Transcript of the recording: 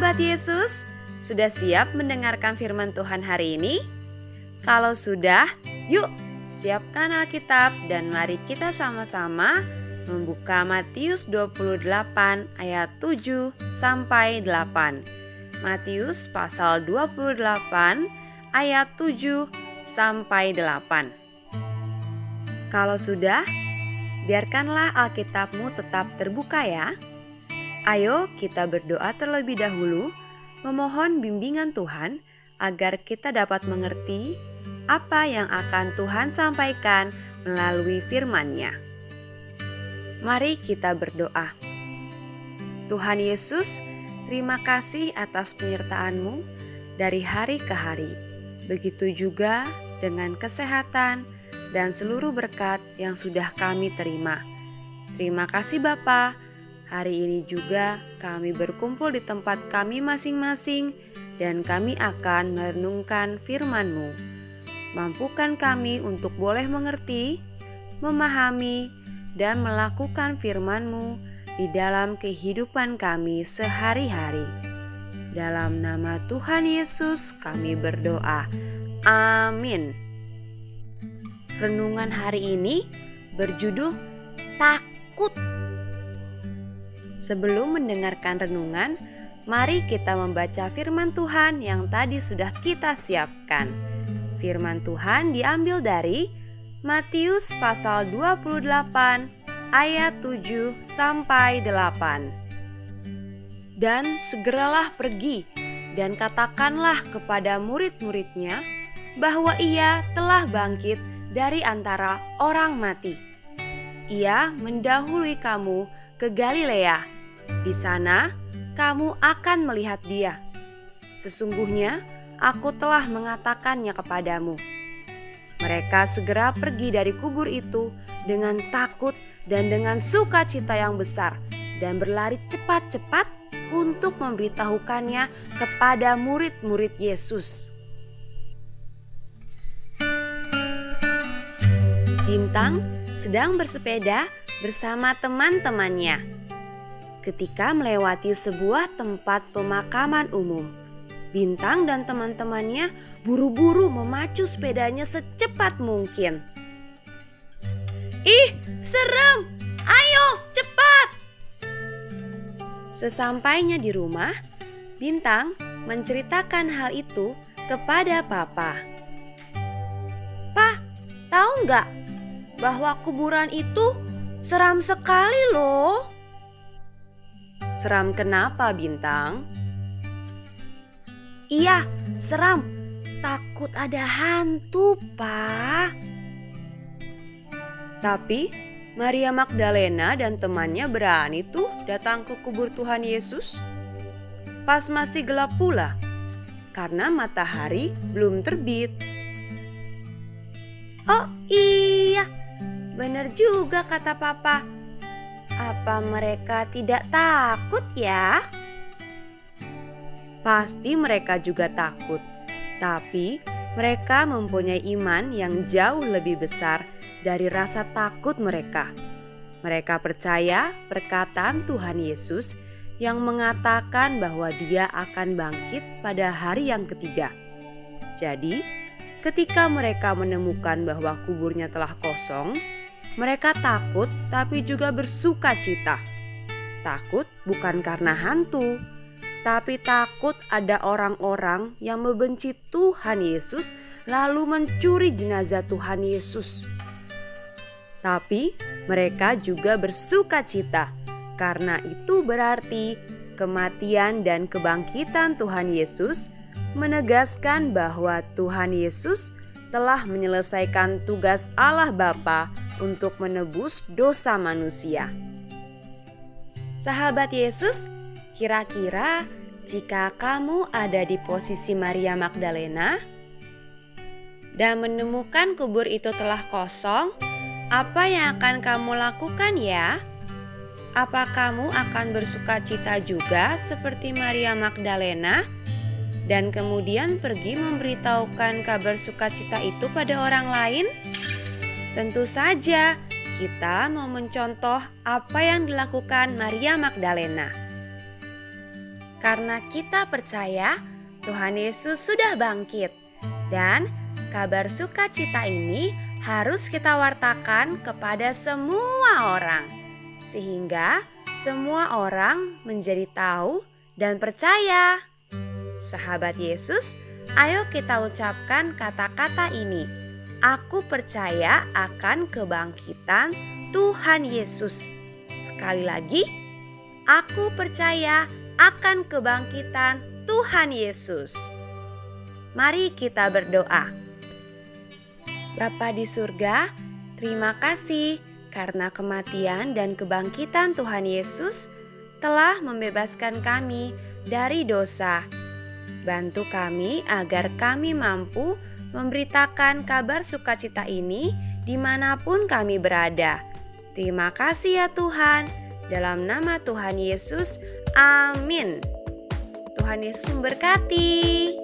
Sahabat Yesus, sudah siap mendengarkan firman Tuhan hari ini? Kalau sudah, yuk siapkan Alkitab dan mari kita sama-sama membuka Matius 28 ayat 7 sampai 8. Matius pasal 28 ayat 7 sampai 8. Kalau sudah, biarkanlah Alkitabmu tetap terbuka ya. Ayo kita berdoa terlebih dahulu, memohon bimbingan Tuhan agar kita dapat mengerti apa yang akan Tuhan sampaikan melalui firman-Nya. Mari kita berdoa. Tuhan Yesus, terima kasih atas penyertaan-Mu dari hari ke hari. Begitu juga dengan kesehatan dan seluruh berkat yang sudah kami terima. Terima kasih Bapak Hari ini juga kami berkumpul di tempat kami masing-masing dan kami akan merenungkan firman-Mu. Mampukan kami untuk boleh mengerti, memahami, dan melakukan firman-Mu di dalam kehidupan kami sehari-hari. Dalam nama Tuhan Yesus kami berdoa. Amin. Renungan hari ini berjudul Takut Sebelum mendengarkan renungan, mari kita membaca firman Tuhan yang tadi sudah kita siapkan. Firman Tuhan diambil dari Matius pasal 28 ayat 7 sampai 8. Dan segeralah pergi dan katakanlah kepada murid-muridnya bahwa ia telah bangkit dari antara orang mati. Ia mendahului kamu ke Galilea. Di sana kamu akan melihat dia. Sesungguhnya aku telah mengatakannya kepadamu. Mereka segera pergi dari kubur itu dengan takut dan dengan sukacita yang besar dan berlari cepat-cepat untuk memberitahukannya kepada murid-murid Yesus. Bintang sedang bersepeda bersama teman-temannya ketika melewati sebuah tempat pemakaman umum. Bintang dan teman-temannya buru-buru memacu sepedanya secepat mungkin. Ih, serem! Ayo, cepat! Sesampainya di rumah, Bintang menceritakan hal itu kepada Papa. Pak, tahu nggak bahwa kuburan itu Seram sekali loh. Seram kenapa Bintang? Iya, seram. Takut ada hantu, Pak. Tapi Maria Magdalena dan temannya berani tuh datang ke kubur Tuhan Yesus. Pas masih gelap pula, karena matahari belum terbit. Oh iya, Benar juga kata papa. Apa mereka tidak takut ya? Pasti mereka juga takut. Tapi mereka mempunyai iman yang jauh lebih besar dari rasa takut mereka. Mereka percaya perkataan Tuhan Yesus yang mengatakan bahwa Dia akan bangkit pada hari yang ketiga. Jadi, ketika mereka menemukan bahwa kuburnya telah kosong, mereka takut tapi juga bersuka cita. Takut bukan karena hantu, tapi takut ada orang-orang yang membenci Tuhan Yesus lalu mencuri jenazah Tuhan Yesus. Tapi mereka juga bersuka cita karena itu berarti kematian dan kebangkitan Tuhan Yesus menegaskan bahwa Tuhan Yesus telah menyelesaikan tugas Allah Bapa untuk menebus dosa manusia. Sahabat Yesus, kira-kira jika kamu ada di posisi Maria Magdalena dan menemukan kubur itu telah kosong, apa yang akan kamu lakukan ya? Apa kamu akan bersuka cita juga seperti Maria Magdalena? Dan kemudian pergi memberitahukan kabar sukacita itu pada orang lain? Tentu saja, kita mau mencontoh apa yang dilakukan Maria Magdalena. karena kita percaya Tuhan Yesus sudah bangkit. Dan kabar sukacita ini harus kita wartakan kepada semua orang, sehingga semua orang menjadi tahu dan percaya. Sahabat Yesus, ayo kita ucapkan kata-kata ini. Aku percaya akan kebangkitan Tuhan Yesus. Sekali lagi, aku percaya akan kebangkitan Tuhan Yesus. Mari kita berdoa. Bapa di surga, terima kasih karena kematian dan kebangkitan Tuhan Yesus telah membebaskan kami dari dosa. Bantu kami agar kami mampu memberitakan kabar sukacita ini di mana pun kami berada. Terima kasih ya Tuhan. Dalam nama Tuhan Yesus, Amin. Tuhan Yesus memberkati.